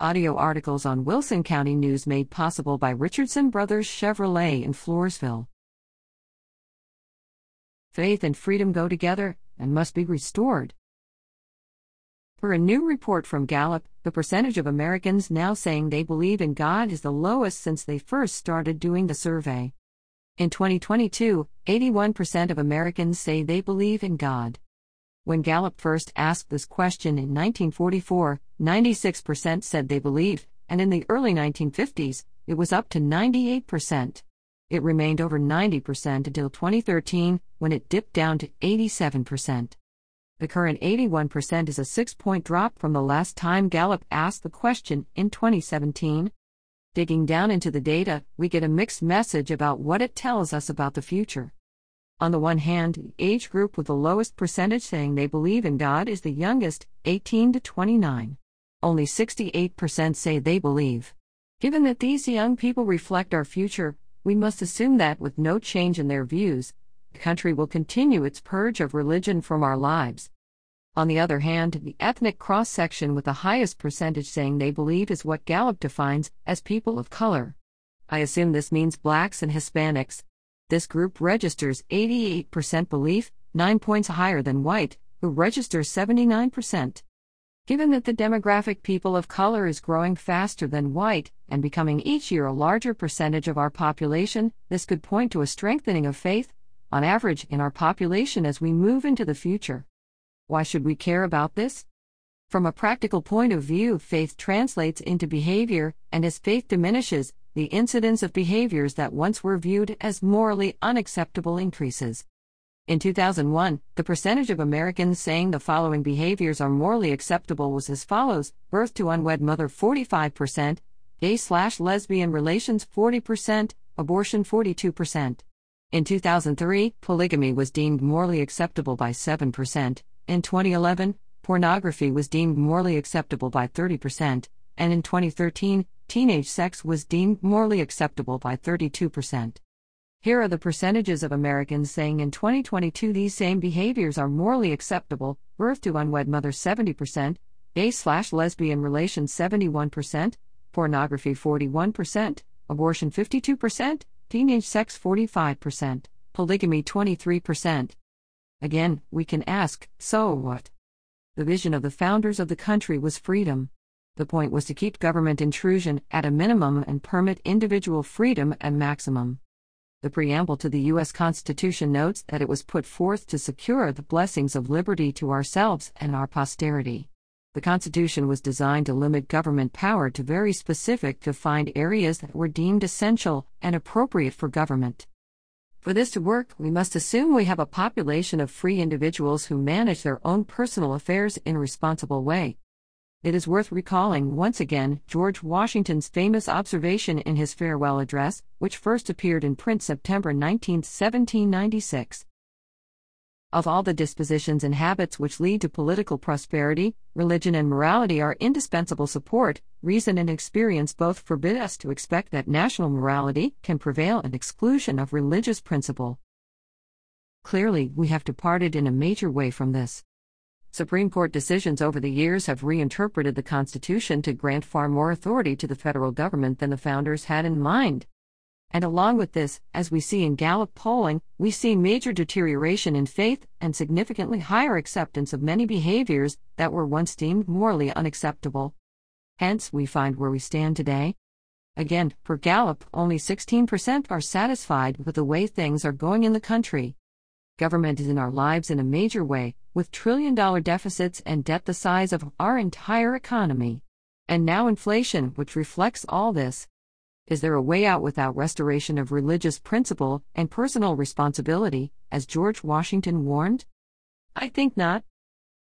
Audio articles on Wilson County News made possible by Richardson Brothers Chevrolet in Floresville. Faith and freedom go together and must be restored. Per a new report from Gallup, the percentage of Americans now saying they believe in God is the lowest since they first started doing the survey. In 2022, 81% of Americans say they believe in God. When Gallup first asked this question in 1944, 96% said they believed, and in the early 1950s, it was up to 98%. It remained over 90% until 2013, when it dipped down to 87%. The current 81% is a six point drop from the last time Gallup asked the question in 2017. Digging down into the data, we get a mixed message about what it tells us about the future. On the one hand, the age group with the lowest percentage saying they believe in God is the youngest, 18 to 29. Only 68% say they believe. Given that these young people reflect our future, we must assume that, with no change in their views, the country will continue its purge of religion from our lives. On the other hand, the ethnic cross section with the highest percentage saying they believe is what Gallup defines as people of color. I assume this means blacks and Hispanics, this group registers 88% belief, 9 points higher than white, who registers 79%. Given that the demographic people of color is growing faster than white and becoming each year a larger percentage of our population, this could point to a strengthening of faith, on average, in our population as we move into the future. Why should we care about this? From a practical point of view, faith translates into behavior, and as faith diminishes, the incidence of behaviors that once were viewed as morally unacceptable increases. In 2001, the percentage of Americans saying the following behaviors are morally acceptable was as follows birth to unwed mother 45%, gay slash lesbian relations 40%, abortion 42%. In 2003, polygamy was deemed morally acceptable by 7%. In 2011, pornography was deemed morally acceptable by 30%, and in 2013, teenage sex was deemed morally acceptable by 32%. Here are the percentages of Americans saying in 2022 these same behaviors are morally acceptable birth to unwed mother 70%, gay slash lesbian relations 71%, pornography 41%, abortion 52%, teenage sex 45%, polygamy 23%. Again, we can ask, so what? The vision of the founders of the country was freedom. The point was to keep government intrusion at a minimum and permit individual freedom at maximum. The preamble to the U.S. Constitution notes that it was put forth to secure the blessings of liberty to ourselves and our posterity. The Constitution was designed to limit government power to very specific defined areas that were deemed essential and appropriate for government. For this to work, we must assume we have a population of free individuals who manage their own personal affairs in a responsible way. It is worth recalling once again George Washington's famous observation in his farewell address, which first appeared in print September 19, 1796. Of all the dispositions and habits which lead to political prosperity, religion and morality are indispensable support, reason and experience both forbid us to expect that national morality can prevail in exclusion of religious principle. Clearly, we have departed in a major way from this. Supreme Court decisions over the years have reinterpreted the Constitution to grant far more authority to the federal government than the founders had in mind. And along with this, as we see in Gallup polling, we see major deterioration in faith and significantly higher acceptance of many behaviors that were once deemed morally unacceptable. Hence, we find where we stand today. Again, per Gallup, only 16% are satisfied with the way things are going in the country. Government is in our lives in a major way, with trillion dollar deficits and debt the size of our entire economy. And now inflation, which reflects all this. Is there a way out without restoration of religious principle and personal responsibility, as George Washington warned? I think not.